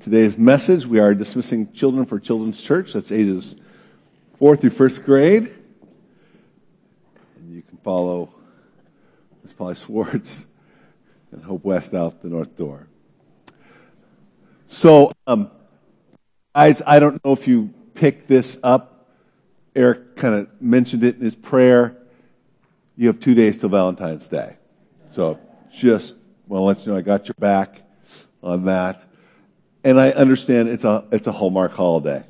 today's message. We are dismissing children for Children's Church. That's ages four through first grade. And you can follow Ms. Polly Swartz and Hope West out the north door. So, um, guys, I don't know if you picked this up. Eric kind of mentioned it in his prayer. You have two days till Valentine's Day. So just want to let you know I got your back on that. And I understand it's a, it's a Hallmark holiday.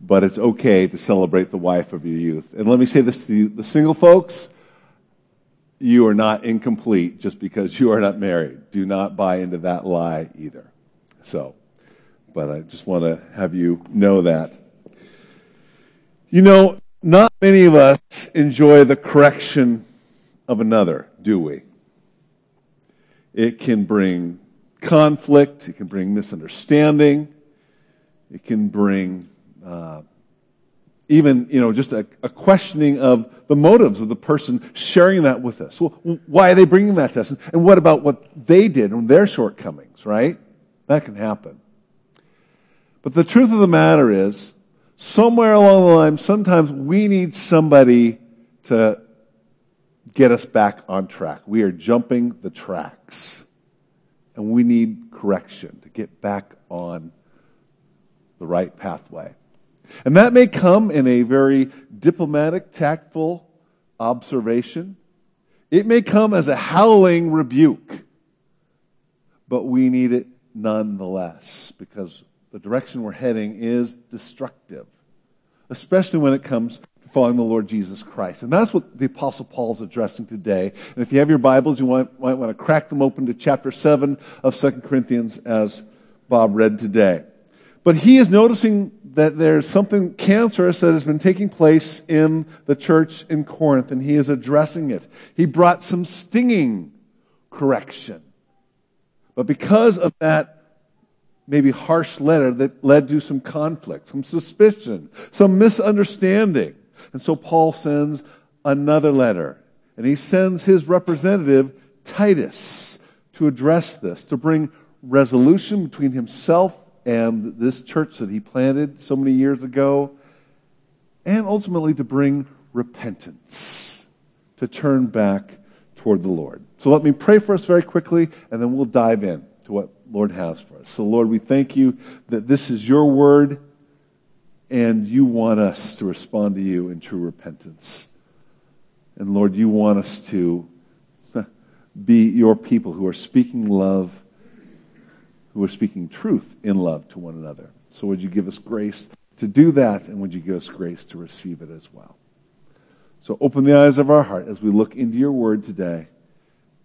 But it's okay to celebrate the wife of your youth. And let me say this to you, the single folks, you are not incomplete just because you are not married. Do not buy into that lie either. So, but I just want to have you know that. You know, not many of us enjoy the correction of another, do we? It can bring conflict, it can bring misunderstanding, it can bring uh, even, you know, just a, a, questioning of the motives of the person sharing that with us. Well, why are they bringing that to us? And what about what they did and their shortcomings, right? That can happen. But the truth of the matter is, somewhere along the line, sometimes we need somebody to get us back on track. We are jumping the tracks. And we need correction to get back on the right pathway. And that may come in a very diplomatic, tactful observation. It may come as a howling rebuke. But we need it nonetheless because the direction we're heading is destructive, especially when it comes following the Lord Jesus Christ. And that's what the Apostle Paul is addressing today. And if you have your Bibles, you might, might want to crack them open to chapter 7 of 2 Corinthians as Bob read today. But he is noticing that there's something cancerous that has been taking place in the church in Corinth, and he is addressing it. He brought some stinging correction. But because of that maybe harsh letter that led to some conflict, some suspicion, some misunderstanding, and so Paul sends another letter. And he sends his representative, Titus, to address this, to bring resolution between himself and this church that he planted so many years ago, and ultimately to bring repentance, to turn back toward the Lord. So let me pray for us very quickly, and then we'll dive in to what Lord has for us. So, Lord, we thank you that this is your word and you want us to respond to you in true repentance. And Lord, you want us to be your people who are speaking love, who are speaking truth in love to one another. So would you give us grace to do that, and would you give us grace to receive it as well? So open the eyes of our heart as we look into your word today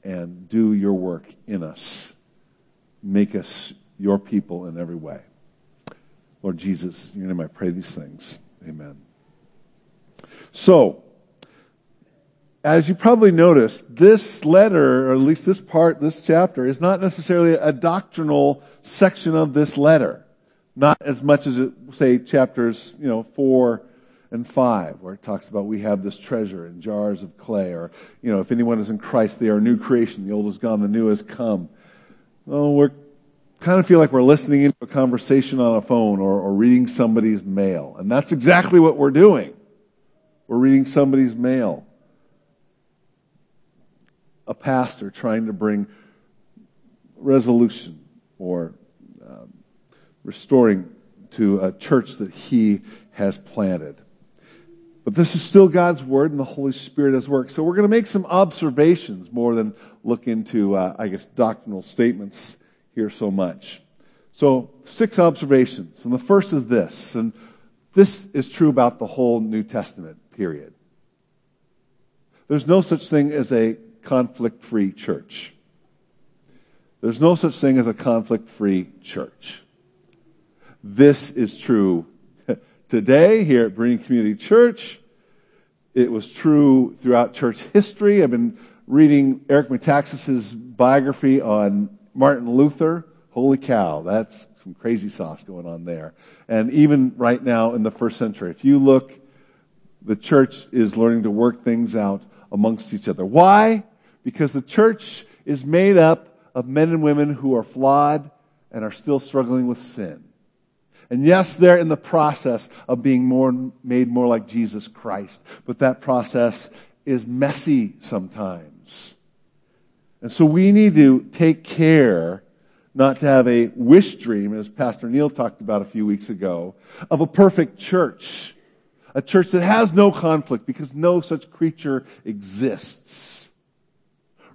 and do your work in us. Make us your people in every way. Lord Jesus, in your name I pray these things. Amen. So, as you probably noticed, this letter, or at least this part, this chapter, is not necessarily a doctrinal section of this letter. Not as much as, it, say, chapters, you know, four and five, where it talks about we have this treasure in jars of clay, or, you know, if anyone is in Christ, they are a new creation. The old is gone, the new has come. Well, we're kind of feel like we're listening into a conversation on a phone or, or reading somebody's mail. And that's exactly what we're doing. We're reading somebody's mail. A pastor trying to bring resolution or um, restoring to a church that he has planted. But this is still God's word and the Holy Spirit has worked. So we're going to make some observations more than look into, uh, I guess, doctrinal statements here so much. So, six observations. And the first is this, and this is true about the whole New Testament period. There's no such thing as a conflict free church. There's no such thing as a conflict free church. This is true today here at Berean Community Church. It was true throughout church history. I've been reading Eric Metaxas's biography on Martin Luther, holy cow, that's some crazy sauce going on there. And even right now in the first century, if you look, the church is learning to work things out amongst each other. Why? Because the church is made up of men and women who are flawed and are still struggling with sin. And yes, they're in the process of being more, made more like Jesus Christ, but that process is messy sometimes. And so we need to take care not to have a wish dream, as Pastor Neil talked about a few weeks ago, of a perfect church. A church that has no conflict because no such creature exists.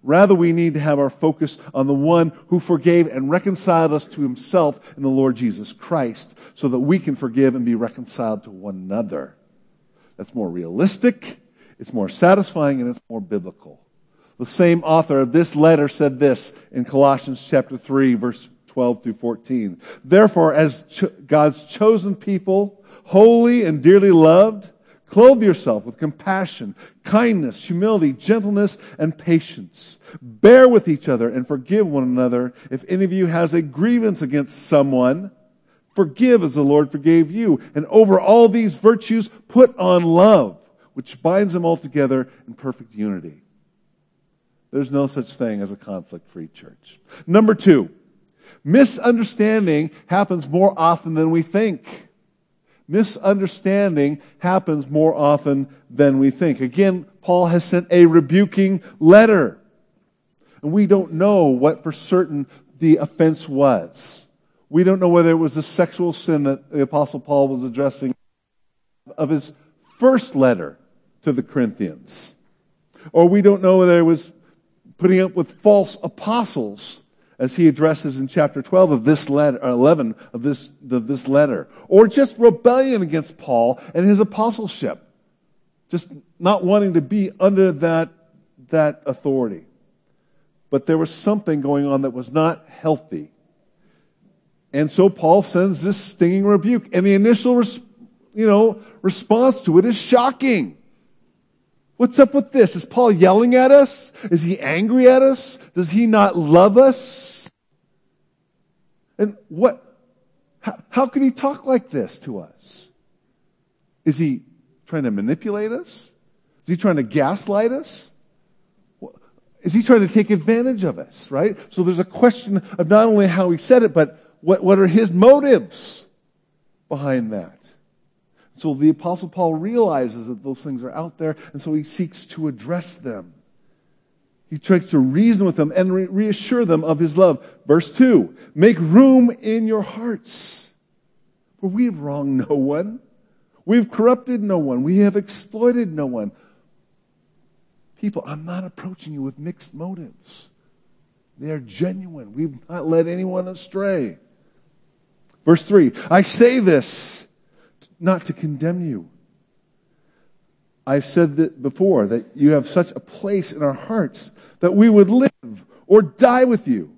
Rather, we need to have our focus on the one who forgave and reconciled us to himself in the Lord Jesus Christ so that we can forgive and be reconciled to one another. That's more realistic, it's more satisfying, and it's more biblical. The same author of this letter said this in Colossians chapter 3, verse 12 through 14. Therefore, as cho- God's chosen people, holy and dearly loved, clothe yourself with compassion, kindness, humility, gentleness, and patience. Bear with each other and forgive one another. If any of you has a grievance against someone, forgive as the Lord forgave you. And over all these virtues, put on love, which binds them all together in perfect unity. There's no such thing as a conflict free church. Number two, misunderstanding happens more often than we think. Misunderstanding happens more often than we think. Again, Paul has sent a rebuking letter. And we don't know what for certain the offense was. We don't know whether it was a sexual sin that the Apostle Paul was addressing of his first letter to the Corinthians. Or we don't know whether it was putting up with false apostles as he addresses in chapter 12 of this letter, 11 of this, of this letter. Or just rebellion against Paul and his apostleship. Just not wanting to be under that, that authority. But there was something going on that was not healthy. And so Paul sends this stinging rebuke. And the initial, you know, response to it is shocking. What's up with this? Is Paul yelling at us? Is he angry at us? Does he not love us? And what, how, how can he talk like this to us? Is he trying to manipulate us? Is he trying to gaslight us? Is he trying to take advantage of us, right? So there's a question of not only how he said it, but what, what are his motives behind that? So the Apostle Paul realizes that those things are out there, and so he seeks to address them. He tries to reason with them and re- reassure them of his love. Verse 2 Make room in your hearts. For we have wronged no one. We've corrupted no one. We have exploited no one. People, I'm not approaching you with mixed motives. They are genuine. We've not led anyone astray. Verse 3 I say this not to condemn you. I've said that before that you have such a place in our hearts that we would live or die with you.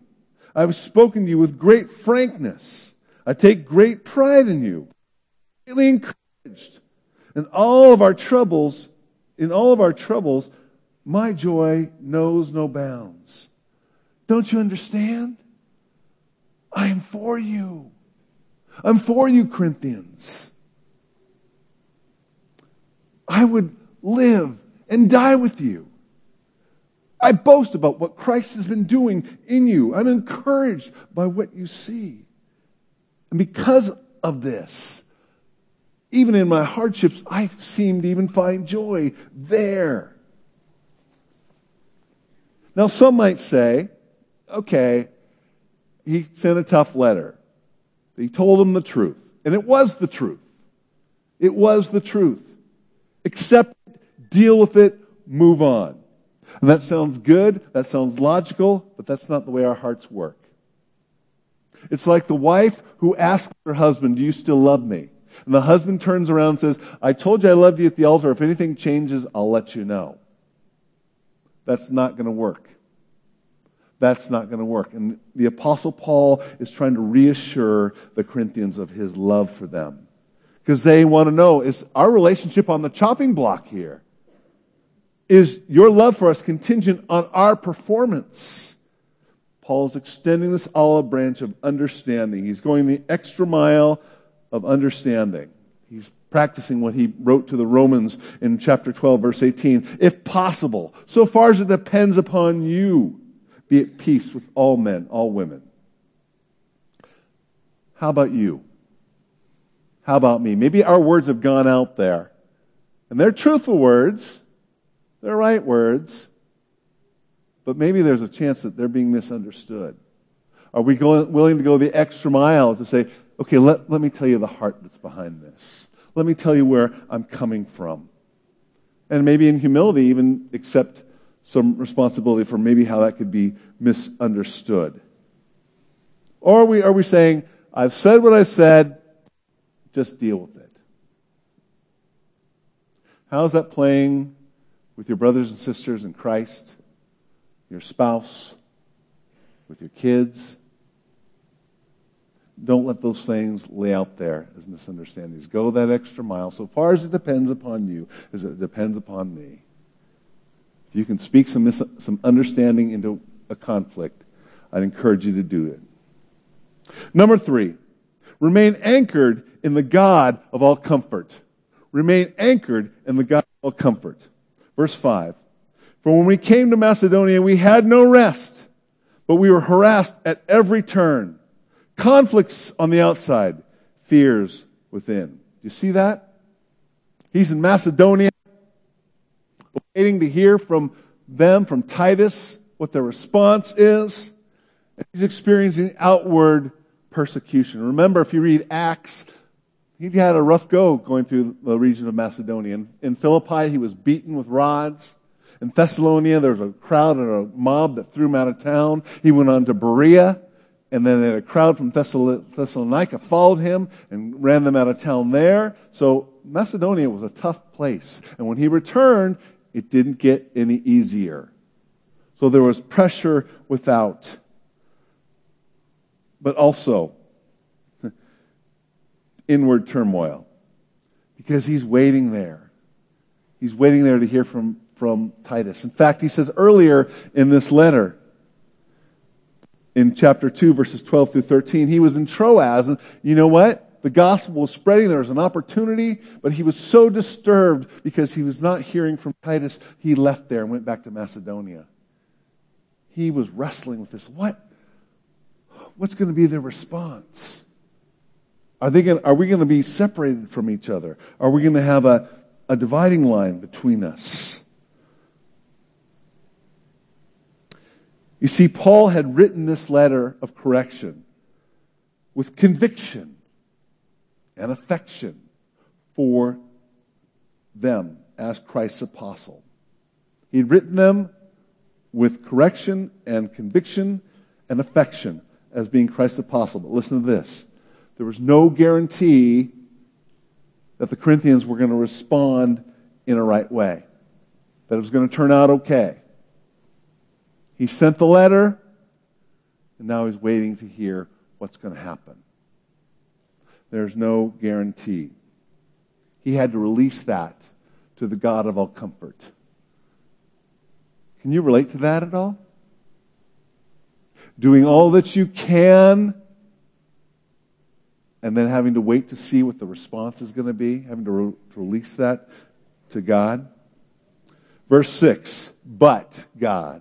I've spoken to you with great frankness. I take great pride in you. Greatly encouraged. In all of our troubles, in all of our troubles, my joy knows no bounds. Don't you understand? I am for you. I'm for you, Corinthians. I would live and die with you. I boast about what Christ has been doing in you. I'm encouraged by what you see. And because of this, even in my hardships, I seem to even find joy there. Now, some might say, okay, he sent a tough letter. He told him the truth. And it was the truth. It was the truth accept it, deal with it, move on. And that sounds good, that sounds logical, but that's not the way our hearts work. It's like the wife who asks her husband, Do you still love me? And the husband turns around and says, I told you I loved you at the altar. If anything changes, I'll let you know. That's not going to work. That's not going to work. And the Apostle Paul is trying to reassure the Corinthians of his love for them because they want to know is our relationship on the chopping block here? Is your love for us contingent on our performance? Paul's extending this olive branch of understanding. He's going the extra mile of understanding. He's practicing what he wrote to the Romans in chapter 12, verse 18. If possible, so far as it depends upon you, be at peace with all men, all women. How about you? How about me? Maybe our words have gone out there. And they're truthful words. They're right words. But maybe there's a chance that they're being misunderstood. Are we going, willing to go the extra mile to say, okay, let, let me tell you the heart that's behind this. Let me tell you where I'm coming from. And maybe in humility, even accept some responsibility for maybe how that could be misunderstood. Or are we, are we saying, I've said what I said, just deal with it? How's that playing with your brothers and sisters in Christ, your spouse, with your kids? Don't let those things lay out there as misunderstandings. Go that extra mile so far as it depends upon you, as it depends upon me. If you can speak some, mis- some understanding into a conflict, I'd encourage you to do it. Number three, remain anchored in the God of all comfort. Remain anchored in the God of all comfort. Verse 5. For when we came to Macedonia, we had no rest, but we were harassed at every turn. Conflicts on the outside, fears within. Do you see that? He's in Macedonia, waiting to hear from them, from Titus, what their response is. And he's experiencing outward persecution. Remember, if you read Acts, he had a rough go going through the region of Macedonia. In, Philippi, he was beaten with rods. In Thessalonica, there was a crowd and a mob that threw him out of town. He went on to Berea, and then a crowd from Thessalonica followed him and ran them out of town there. So Macedonia was a tough place. And when he returned, it didn't get any easier. So there was pressure without. But also, inward turmoil. Because he's waiting there. He's waiting there to hear from, from Titus. In fact, he says earlier in this letter, in chapter 2, verses 12 through 13, he was in Troas, and you know what? The gospel was spreading. There was an opportunity, but he was so disturbed because he was not hearing from Titus, he left there and went back to Macedonia. He was wrestling with this. What? What's going to be their response? Are, they going, are we going to be separated from each other? Are we going to have a, a dividing line between us? You see, Paul had written this letter of correction with conviction and affection for them as Christ's apostle. He'd written them with correction and conviction and affection as being Christ's apostle. But listen to this there was no guarantee that the Corinthians were going to respond in a right way, that it was going to turn out okay. He sent the letter, and now he's waiting to hear what's going to happen. There's no guarantee. He had to release that to the God of all comfort. Can you relate to that at all? Doing all that you can and then having to wait to see what the response is going to be, having to, re- release that to God. Verse 6 But God.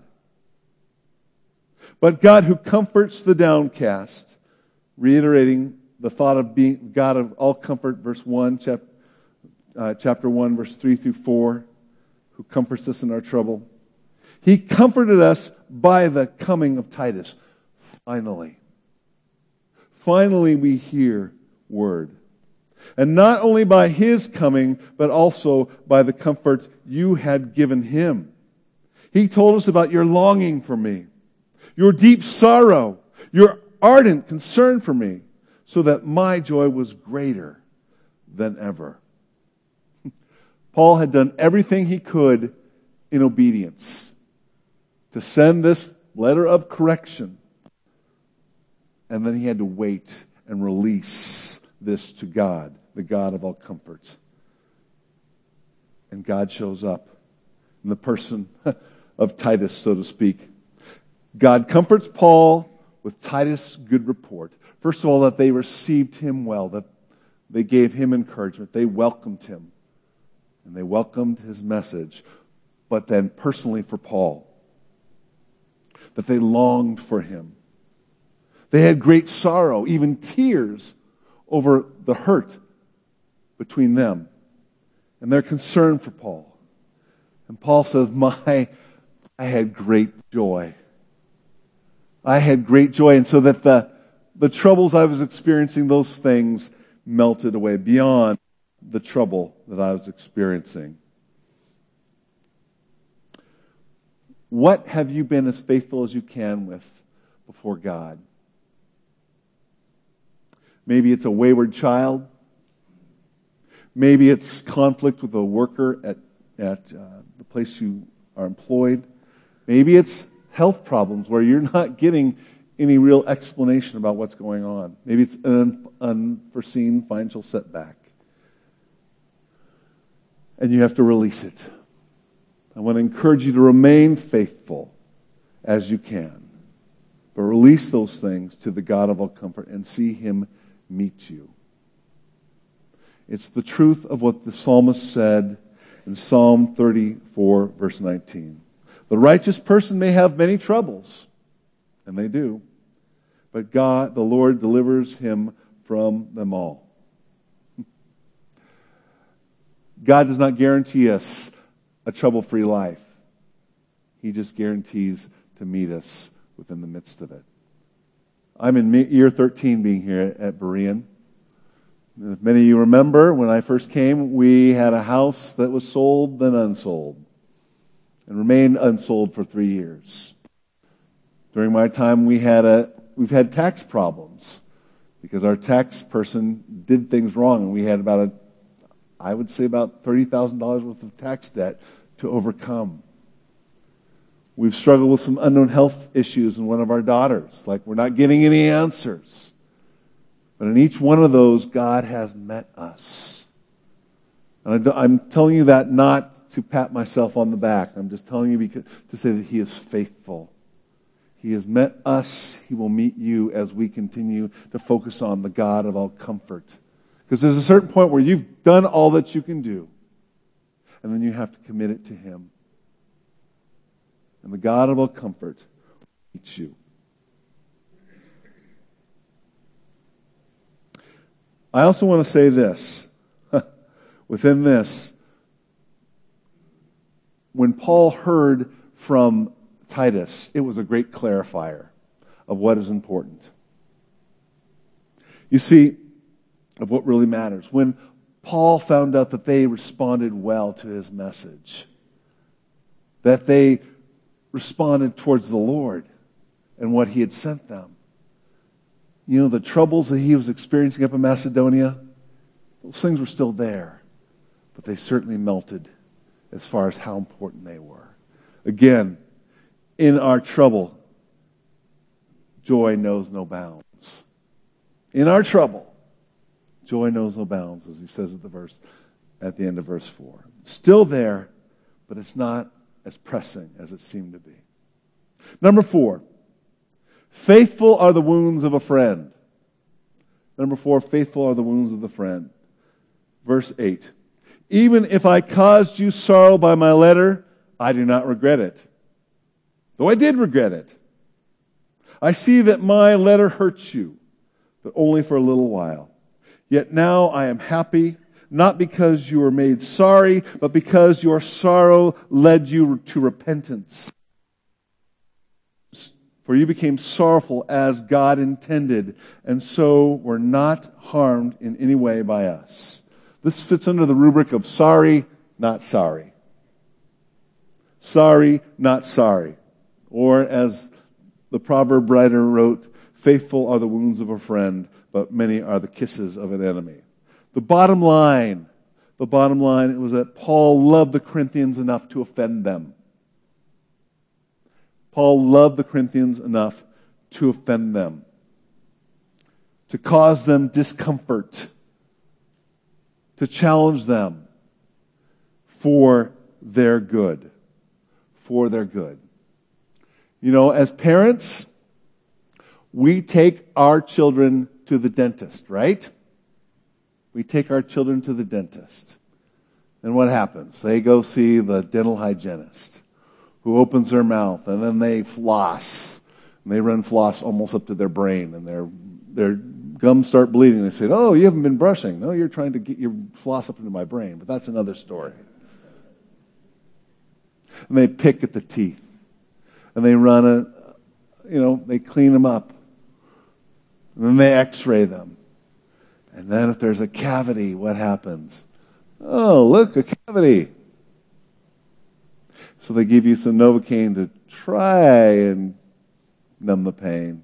But God who comforts the downcast, reiterating the thought of being God of all comfort, verse 1, chap, uh, chapter 1, verse 3 through 4, who comforts us in our trouble. He comforted us by the coming of Titus. Finally. Finally, we hear word. And not only by his coming, but also by the comfort you had given him. He told us about your longing for me, your deep sorrow, your ardent concern for me, so that my joy was greater than ever. Paul had done everything he could in obedience to send this letter of correction and then he had to wait and release this to God, the God of all comforts. And God shows up in the person of Titus, so to speak. God comforts Paul with Titus' good report. First of all, that they received him well, that they gave him encouragement, they welcomed him, and they welcomed his message. But then, personally, for Paul, that they longed for him They had great sorrow, even tears over the hurt between them. And their concern for Paul. And Paul says, My, I had great joy. I had great joy. And so that the, the troubles I was experiencing, those things melted away beyond the trouble that I was experiencing. What have you been as faithful as you can with before God? Maybe it's a wayward child. Maybe it's conflict with a worker at, at uh, the place you are employed. Maybe it's health problems where you're not getting any real explanation about what's going on. Maybe it's an unforeseen financial setback. And you have to release it. I want to encourage you to remain faithful as you can. But release those things to the God of all comfort and see Him meet you. It's the truth of what the psalmist said in Psalm 34, verse 19. The righteous person may have many troubles, and they do, but God, the Lord, delivers him from them all. God does not guarantee us a trouble free life, He just guarantees to meet us within the midst of it. I'm in year 13 being here at Berean. If many of you remember, when I first came, we had a house that was sold, then unsold, and remained unsold for three years. During my time, we had a, we've had tax problems because our tax person did things wrong, and we had about a, I would say about $30,000 worth of tax debt to overcome. We've struggled with some unknown health issues in one of our daughters, like we're not getting any answers. But in each one of those, God has met us. And I'm telling you that not to pat myself on the back. I'm just telling you because, to say that He is faithful. He has met us. He will meet you as we continue to focus on the God of all comfort. Because there's a certain point where you've done all that you can do, and then you have to commit it to Him. And the God of all comfort meets you. I also want to say this. Within this, when Paul heard from Titus, it was a great clarifier of what is important. You see, of what really matters. When Paul found out that they responded well to his message, that they responded towards the Lord and what he had sent them, you know, the troubles that he was experiencing up in Macedonia, those things were still there, but they certainly melted as far as how important they were. Again, in our trouble, joy knows no bounds. In our trouble, joy knows no bounds, as he says at the verse at the end of verse four. Still there, but it's not as pressing as it seemed to be. Number four, Faithful are the wounds of a friend. Number four, faithful are the wounds of the friend. Verse 8. Even if I caused you sorrow by my letter, I do not regret it. Though I did regret it. I see that my letter hurts you, but only for a little while. Yet now I am happy, not because you were made sorry, but because your sorrow led you to repentance. For you became sorrowful as God intended, and so were not harmed in any way by us. This fits under the rubric of sorry, not sorry. Sorry, not sorry. Or as the proverb writer wrote, faithful are the wounds of a friend, but many are the kisses of an enemy. The bottom line, the bottom line was that Paul loved the Corinthians enough to offend them. Paul loved the Corinthians enough to offend them, to cause them discomfort, to challenge them for their good. For their good. You know, as parents, we take our children to the dentist, right? We take our children to the dentist. And what happens? They go see the dental hygienist who opens their mouth and then they floss And they run floss almost up to their brain, and their, their gums start bleeding. They say, Oh, you haven't been brushing. No, you're trying to get your floss up into my brain. But that's another story. And they pick at the teeth. And they run a, you know, they clean them up. And then they x ray them. And then if there's a cavity, what happens? Oh, look, a cavity. So they give you some Novocaine to try and numb the pain.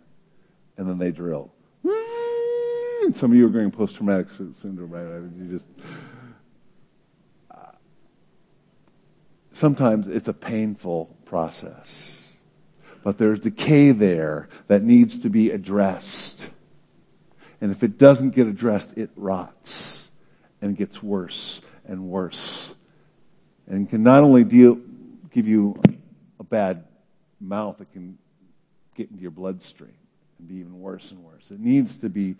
And then they drill. And some of you are going post traumatic syndrome, right? You just. Sometimes it's a painful process. But there's decay there that needs to be addressed. And if it doesn't get addressed, it rots and gets worse and worse. And can not only deal, give you a bad mouth, it can get into your bloodstream and be even worse and worse. It needs to be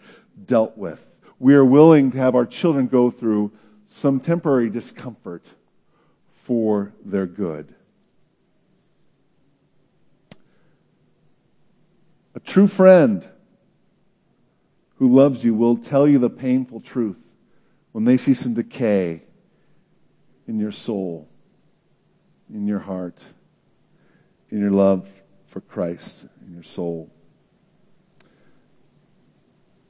dealt with. We are willing to have our children go through some temporary discomfort for their good. A true friend who loves you will tell you the painful truth when they see some decay in your soul, in your heart, in your love for Christ, in your soul.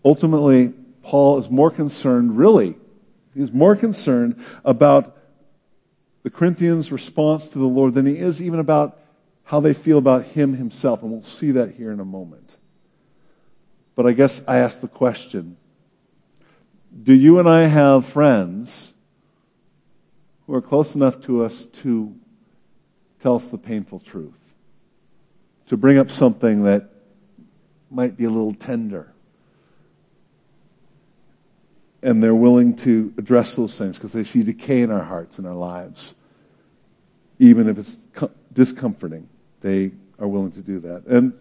Ultimately, Paul is more concerned, really, he's more concerned about the Corinthians' response to the Lord than he is even about how they feel about him himself. And we'll see that here in a moment. But I guess I ask the question do you and I have friends who are close enough to us to tell us the painful truth? To bring up something that might be a little tender? And they're willing to address those things because they see decay in our hearts and our lives. Even if it's discomforting, they are willing to do that. And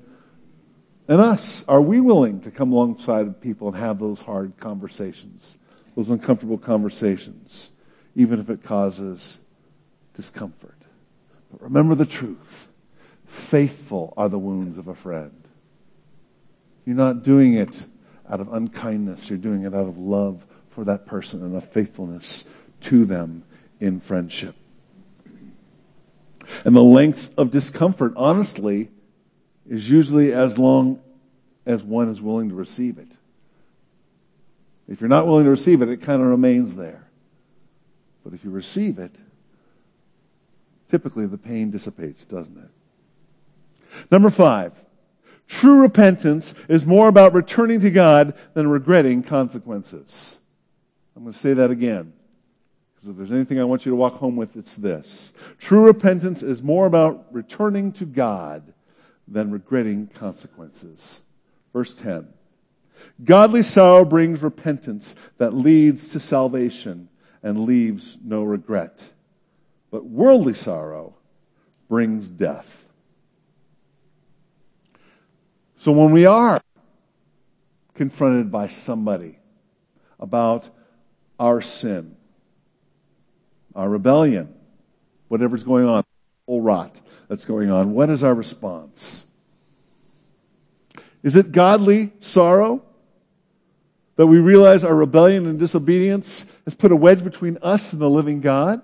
and us, are we willing to come alongside of people and have those hard conversations, those uncomfortable conversations, even if it causes discomfort? But remember the truth faithful are the wounds of a friend. You're not doing it out of unkindness, you're doing it out of love for that person and a faithfulness to them in friendship. And the length of discomfort, honestly, is usually as long as one is willing to receive it. If you're not willing to receive it, it kind of remains there. But if you receive it, typically the pain dissipates, doesn't it? Number five, true repentance is more about returning to God than regretting consequences. I'm going to say that again. Because if there's anything I want you to walk home with, it's this. True repentance is more about returning to God than regretting consequences. Verse 10 Godly sorrow brings repentance that leads to salvation and leaves no regret. But worldly sorrow brings death. So when we are confronted by somebody about our sin, our rebellion, whatever's going on, rot, that's going on, what is our response? Is it godly sorrow that we realize our rebellion and disobedience has put a wedge between us and the living God?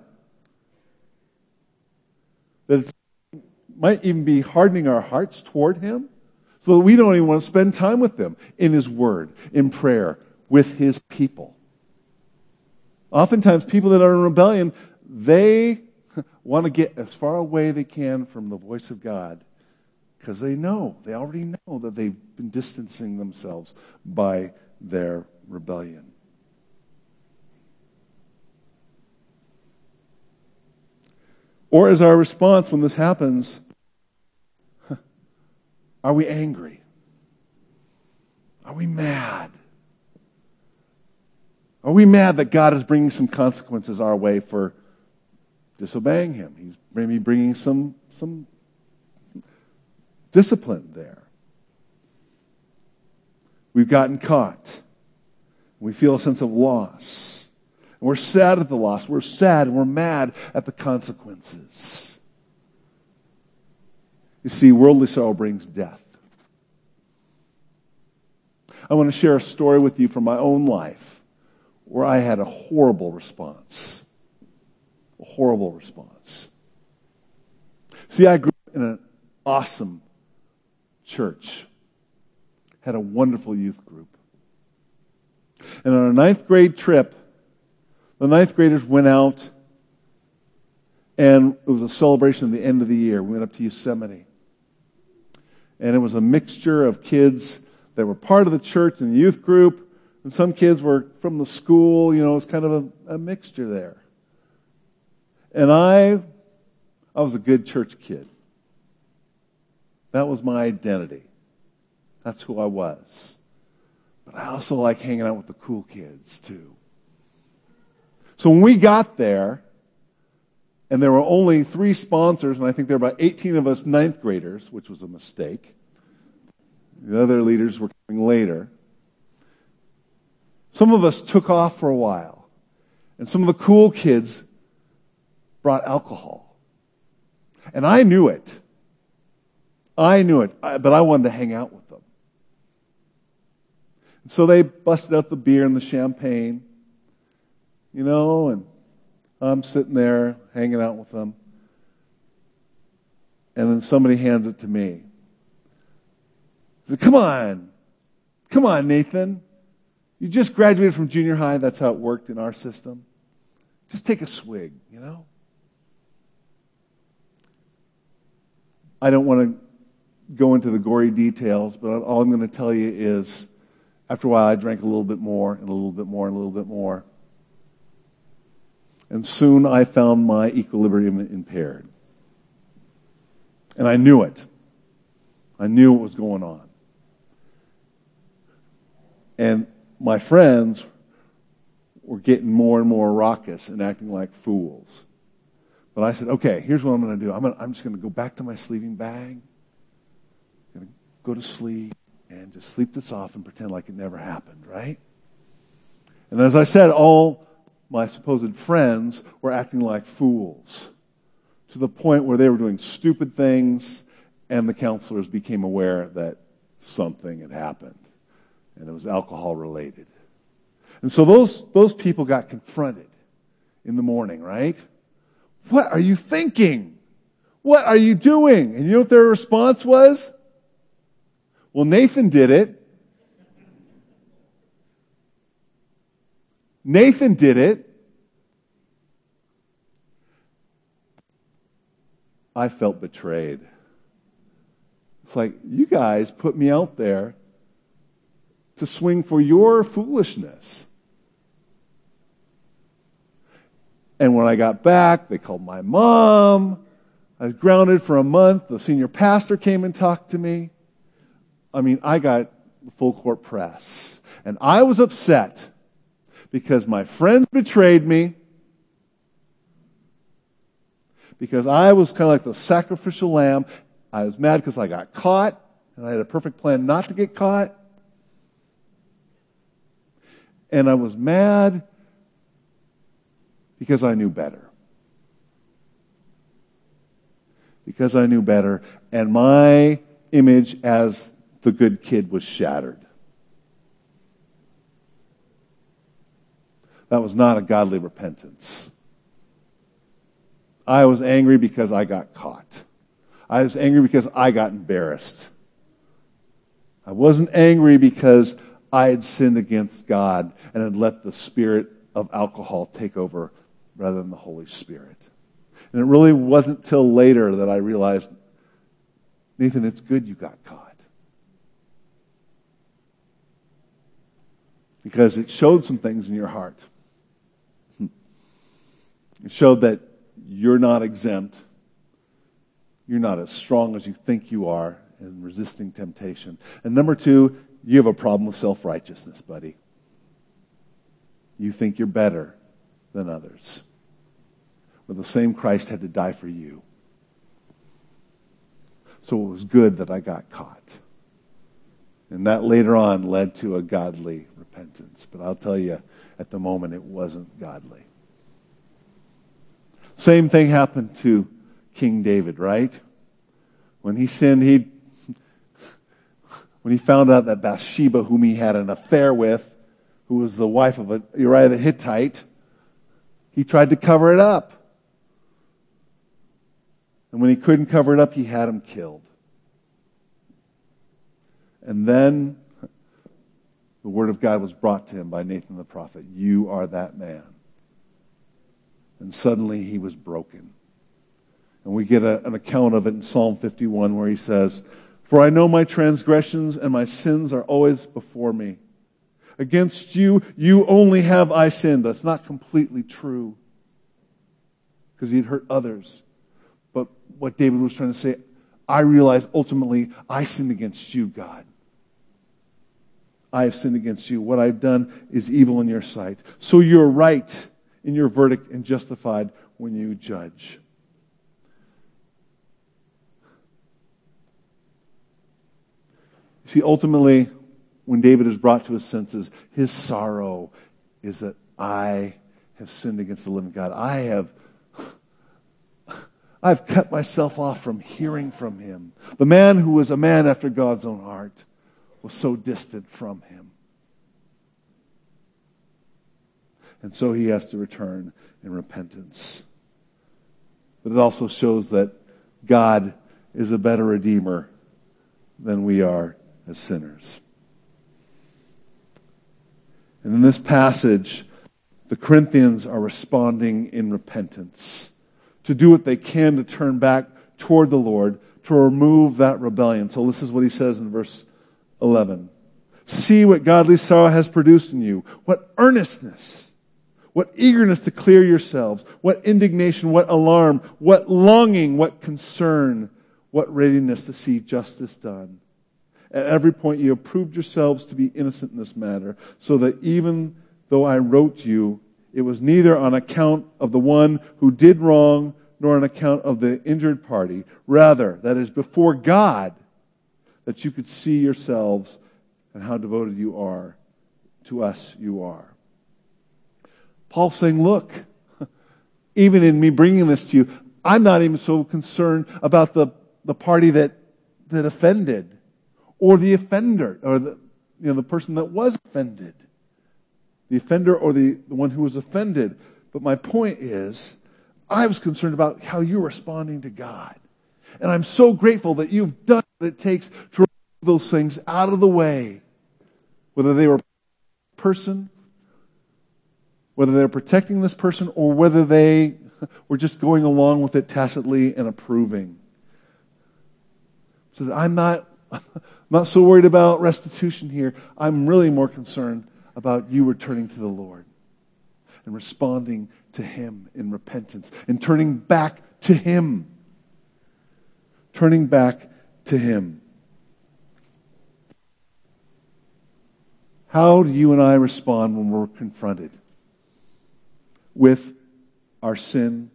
That it might even be hardening our hearts toward Him so that we don't even want to spend time with Him in His Word, in prayer, with His people. Oftentimes, people that are in rebellion, they want to get as far away they can from the voice of God because they know, they already know that they've been distancing themselves by their rebellion. Or is our response when this happens, are we angry? Are we mad? Are we mad that God is bringing some consequences our way for disobeying him. He's maybe bringing some, some discipline there. We've gotten caught. We feel a sense of loss. And we're sad at the loss. We're sad and we're mad at the consequences. You see, worldly sorrow brings death. I want to share a story with you from my own life where I had a horrible response. A horrible response. See, I grew up in an awesome church, had a wonderful youth group. And on our ninth grade trip, the ninth graders went out and it was a celebration at the end of the year. We went up to Yosemite. And it was a mixture of kids that were part of the church and the youth group, and some kids were from the school. You know, it was kind of a, a mixture there. And I, I was a good church kid. That was my identity. That's who I was. But I also like hanging out with the cool kids too. So when we got there, and there were only three sponsors, and I think there were about 18 of us ninth graders, which was a mistake. The other leaders were coming later. Some of us took off for a while, and some of the cool kids brought alcohol. And I knew it. I knew it, but I wanted to hang out with them. So they busted out the beer and the champagne, you know, and I'm sitting there hanging out with them. And then somebody hands it to me. Said, Come on. Come on, Nathan. You just graduated from junior high. That's how it worked in our system. Just take a swig, you know? I don't want to go into the gory details, but all I'm going to tell you is after a while I drank a little bit more and a little bit more and a little bit more. And soon I found my equilibrium impaired. And I knew it. I knew what was going on. And my friends were getting more and more raucous and acting like fools. But I said, okay, here's what I'm going to do. I'm, gonna, I'm just going to go back to my sleeping bag, going to go to sleep, and just sleep this off and pretend like it never happened, right? And as I said, all my supposed friends were acting like fools to the point where they were doing stupid things, and the counselors became aware that something had happened, and it was alcohol related. And so those, those people got confronted in the morning, right? What are you thinking? What are you doing? And you know what their response was? Well, Nathan did it. Nathan did it. I felt betrayed. It's like, you guys put me out there to swing for your foolishness. And when I got back, they called my mom. I was grounded for a month. The senior pastor came and talked to me. I mean, I got full court press. And I was upset because my friends betrayed me, because I was kind of like the sacrificial lamb. I was mad because I got caught, and I had a perfect plan not to get caught. And I was mad because I knew better. Because I knew better, and my image as the good kid was shattered. That was not a godly repentance. I was angry because I got caught. I was angry because I got embarrassed. I wasn't angry because I had sinned against God and had let the spirit of alcohol take over rather than the Holy Spirit. And it really wasn't till later that I realized, Nathan, it's good you got caught. Because it showed some things in your heart. Hmm. It showed that you're not exempt. You're not as strong as you think you are in resisting temptation. And number two, you have a problem with self righteousness, buddy. You think you're better than others. But the same Christ had to die for you. So it was good that I got caught. And that later on led to a godly repentance. But I'll tell you, at the moment, it wasn't godly. Same thing happened to King David, right? When he sinned, he when he found out that Bathsheba, whom he had an affair with, who was the wife of Uriah the Hittite, he tried to cover it up. And when he couldn't cover it up, he had him killed. And then the word of God was brought to him by Nathan the prophet You are that man. And suddenly he was broken. And we get a, an account of it in Psalm 51 where he says, For I know my transgressions and my sins are always before me. Against you, you only have I sinned. That's not completely true because he'd hurt others. But what David was trying to say, I realize ultimately I sinned against you, God. I have sinned against you. What I've done is evil in your sight. So you're right in your verdict and justified when you judge. See, ultimately, when David is brought to his senses, his sorrow is that I have sinned against the living God. I have I've cut myself off from hearing from him. The man who was a man after God's own heart was so distant from him. And so he has to return in repentance. But it also shows that God is a better redeemer than we are as sinners. And in this passage, the Corinthians are responding in repentance to do what they can to turn back toward the Lord, to remove that rebellion. So this is what he says in verse 11. See what godly sorrow has produced in you. What earnestness, what eagerness to clear yourselves, what indignation, what alarm, what longing, what concern, what readiness to see justice done. At every point you have proved yourselves to be innocent in this matter, so that even though I wrote you, it was neither on account of the one who did wrong nor on account of the injured party. Rather, that is before God, that you could see yourselves and how devoted you are to us, you are. Paul's saying, Look, even in me bringing this to you, I'm not even so concerned about the, the party that, that offended or the offender or the, you know, the person that was offended. The offender or the, the one who was offended. But my point is, I was concerned about how you're responding to God. And I'm so grateful that you've done what it takes to remove those things out of the way. Whether they were person, whether they're protecting this person, or whether they were just going along with it tacitly and approving. So that I'm not, I'm not so worried about restitution here. I'm really more concerned about you returning to the Lord and responding to Him in repentance and turning back to Him. Turning back to Him. How do you and I respond when we're confronted with our sin,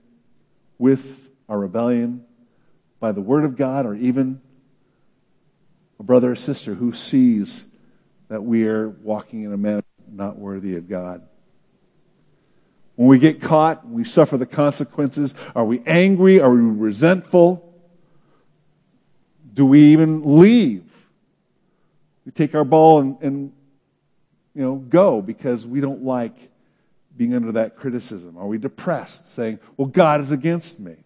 with our rebellion, by the Word of God, or even a brother or sister who sees that we are walking in a manner not worthy of God? When we get caught, we suffer the consequences. Are we angry? Are we resentful? Do we even leave? We take our ball and, and you know, go because we don't like being under that criticism? Are we depressed, saying, well, God is against me?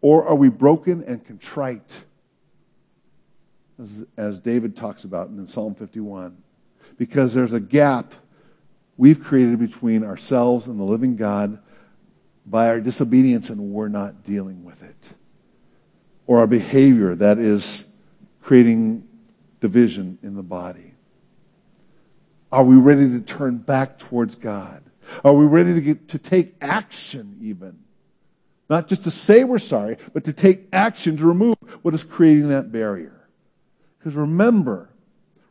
Or are we broken and contrite, as, as David talks about in Psalm 51? Because there's a gap we've created between ourselves and the living God by our disobedience, and we're not dealing with it. Or our behavior that is creating division in the body. Are we ready to turn back towards God? Are we ready to, get, to take action, even? Not just to say we're sorry, but to take action to remove what is creating that barrier. Because remember,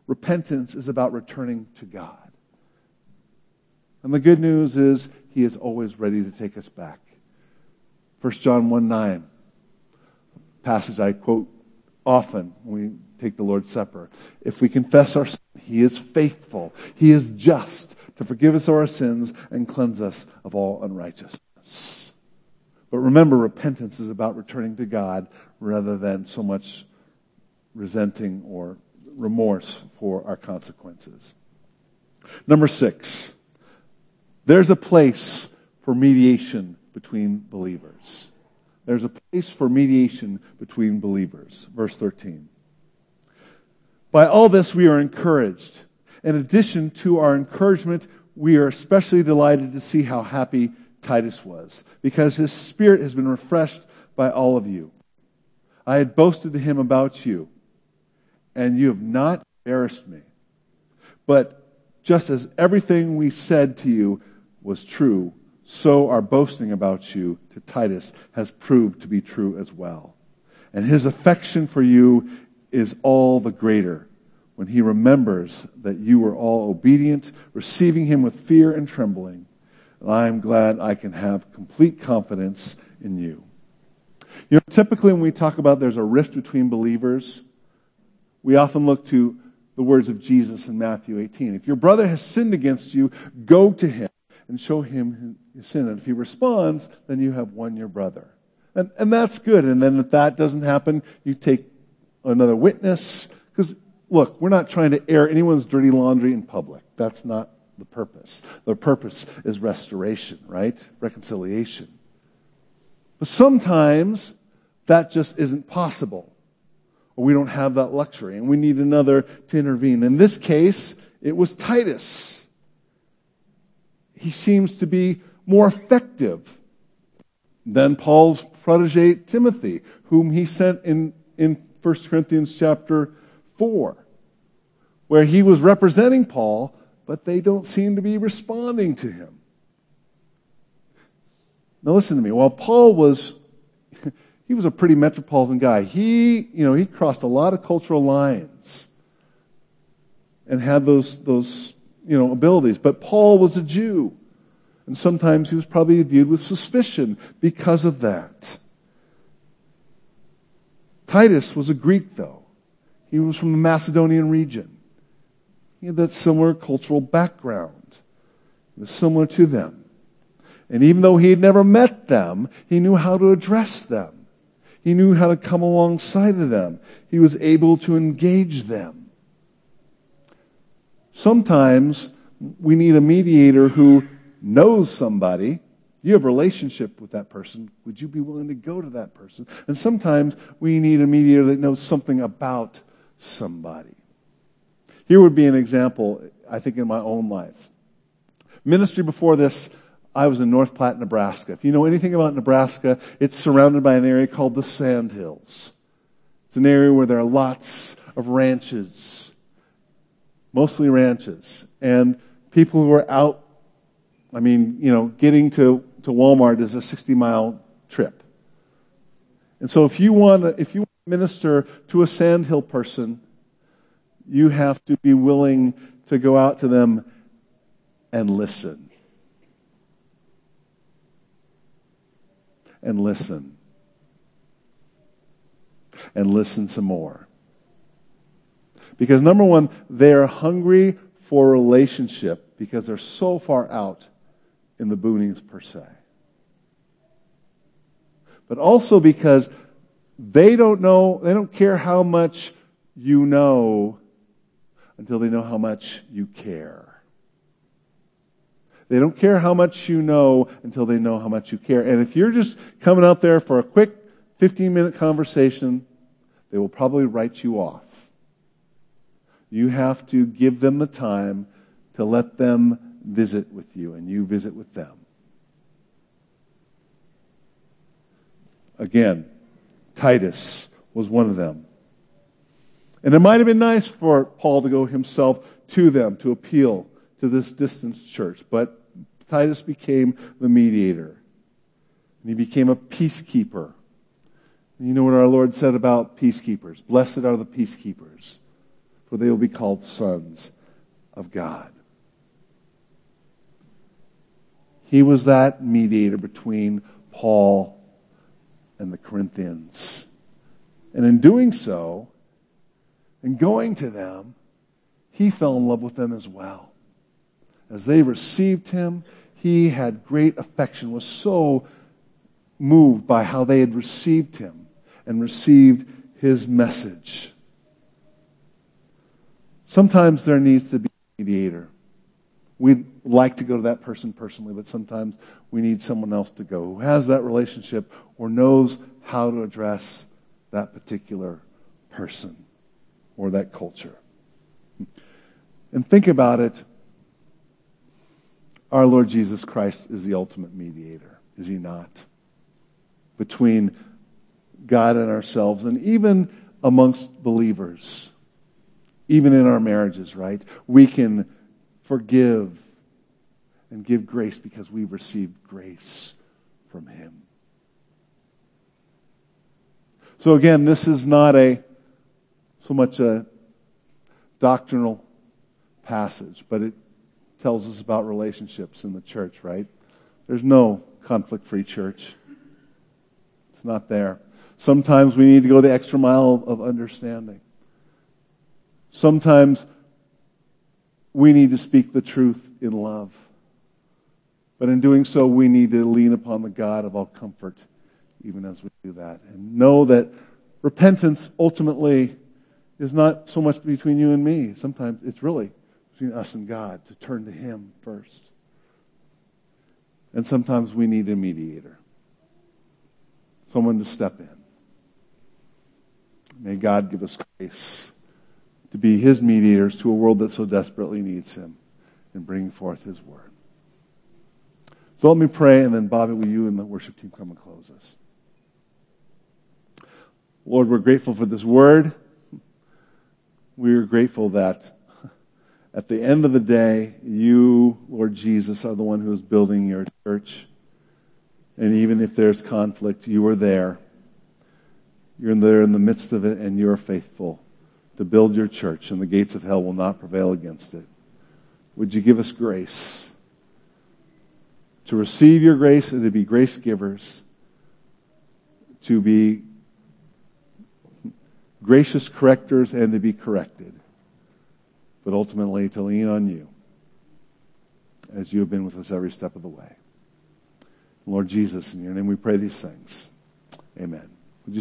repentance is about returning to God. And the good news is he is always ready to take us back. 1 John 1 9, passage I quote often when we take the Lord's Supper. If we confess our sin, he is faithful, he is just to forgive us our sins and cleanse us of all unrighteousness. But remember, repentance is about returning to God rather than so much resenting or remorse for our consequences. Number six, there's a place for mediation between believers. There's a place for mediation between believers. Verse 13. By all this, we are encouraged. In addition to our encouragement, we are especially delighted to see how happy Titus was, because his spirit has been refreshed by all of you. I had boasted to him about you, and you have not embarrassed me. But just as everything we said to you was true, so our boasting about you to Titus has proved to be true as well. And his affection for you is all the greater when he remembers that you were all obedient, receiving him with fear and trembling. And I am glad I can have complete confidence in you. You know, typically when we talk about there's a rift between believers, we often look to the words of Jesus in Matthew 18. If your brother has sinned against you, go to him and show him his sin. And if he responds, then you have won your brother. And, and that's good. And then if that doesn't happen, you take another witness. Because, look, we're not trying to air anyone's dirty laundry in public. That's not the purpose. The purpose is restoration, right? Reconciliation. But sometimes that just isn't possible. We don't have that luxury, and we need another to intervene. In this case, it was Titus. He seems to be more effective than Paul's protege Timothy, whom he sent in, in 1 Corinthians chapter 4, where he was representing Paul, but they don't seem to be responding to him. Now listen to me. While Paul was, he was a pretty metropolitan guy. He, you know, he crossed a lot of cultural lines and had those, those, you know, abilities. But Paul was a Jew. And sometimes he was probably viewed with suspicion because of that. Titus was a Greek, though. He was from the Macedonian region. He had that similar cultural background. He was similar to them. And even though he had never met them, he knew how to address them. He knew how to come alongside of them. He was able to engage them. Sometimes we need a mediator who knows somebody. You have a relationship with that person. Would you be willing to go to that person? And sometimes we need a mediator that knows something about somebody. Here would be an example, I think, in my own life. Ministry before this, I was in North Platte, Nebraska. If you know anything about Nebraska, it's surrounded by an area called the Sandhills. It's an area where there are lots of ranches, mostly ranches, and people who are out. I mean, you know, getting to, to Walmart is a 60 mile trip. And so if you want to, if you minister to a sandhill person, you have to be willing to go out to them and listen. And listen. And listen some more. Because number one, they're hungry for relationship because they're so far out in the boonies per se. But also because they don't know, they don't care how much you know until they know how much you care. They don't care how much you know until they know how much you care. And if you're just coming out there for a quick 15 minute conversation, they will probably write you off. You have to give them the time to let them visit with you and you visit with them. Again, Titus was one of them. And it might have been nice for Paul to go himself to them to appeal to this distant church, but Titus became the mediator. And he became a peacekeeper. And you know what our Lord said about peacekeepers? Blessed are the peacekeepers, for they will be called sons of God. He was that mediator between Paul and the Corinthians. And in doing so, and going to them, he fell in love with them as well. As they received him, he had great affection, was so moved by how they had received him and received his message. Sometimes there needs to be a mediator. We'd like to go to that person personally, but sometimes we need someone else to go who has that relationship or knows how to address that particular person or that culture. And think about it. Our Lord Jesus Christ is the ultimate mediator, is he not? Between God and ourselves, and even amongst believers, even in our marriages, right? We can forgive and give grace because we've received grace from him. So again, this is not a so much a doctrinal passage, but it tells us about relationships in the church, right? There's no conflict free church. It's not there. Sometimes we need to go the extra mile of understanding. Sometimes we need to speak the truth in love. But in doing so, we need to lean upon the God of all comfort, even as we do that. And know that repentance ultimately is not so much between you and me. Sometimes it's really between us and God to turn to Him first. And sometimes we need a mediator, someone to step in. May God give us grace to be His mediators to a world that so desperately needs Him in bringing forth His word. So let me pray, and then Bobby, will you and the worship team come and close us? Lord, we're grateful for this word. We are grateful that at the end of the day, you, Lord Jesus, are the one who is building your church. And even if there's conflict, you are there. You're there in the midst of it, and you're faithful to build your church, and the gates of hell will not prevail against it. Would you give us grace to receive your grace and to be grace givers, to be gracious correctors and to be corrected, but ultimately to lean on you as you have been with us every step of the way. Lord Jesus, in your name we pray these things. Amen.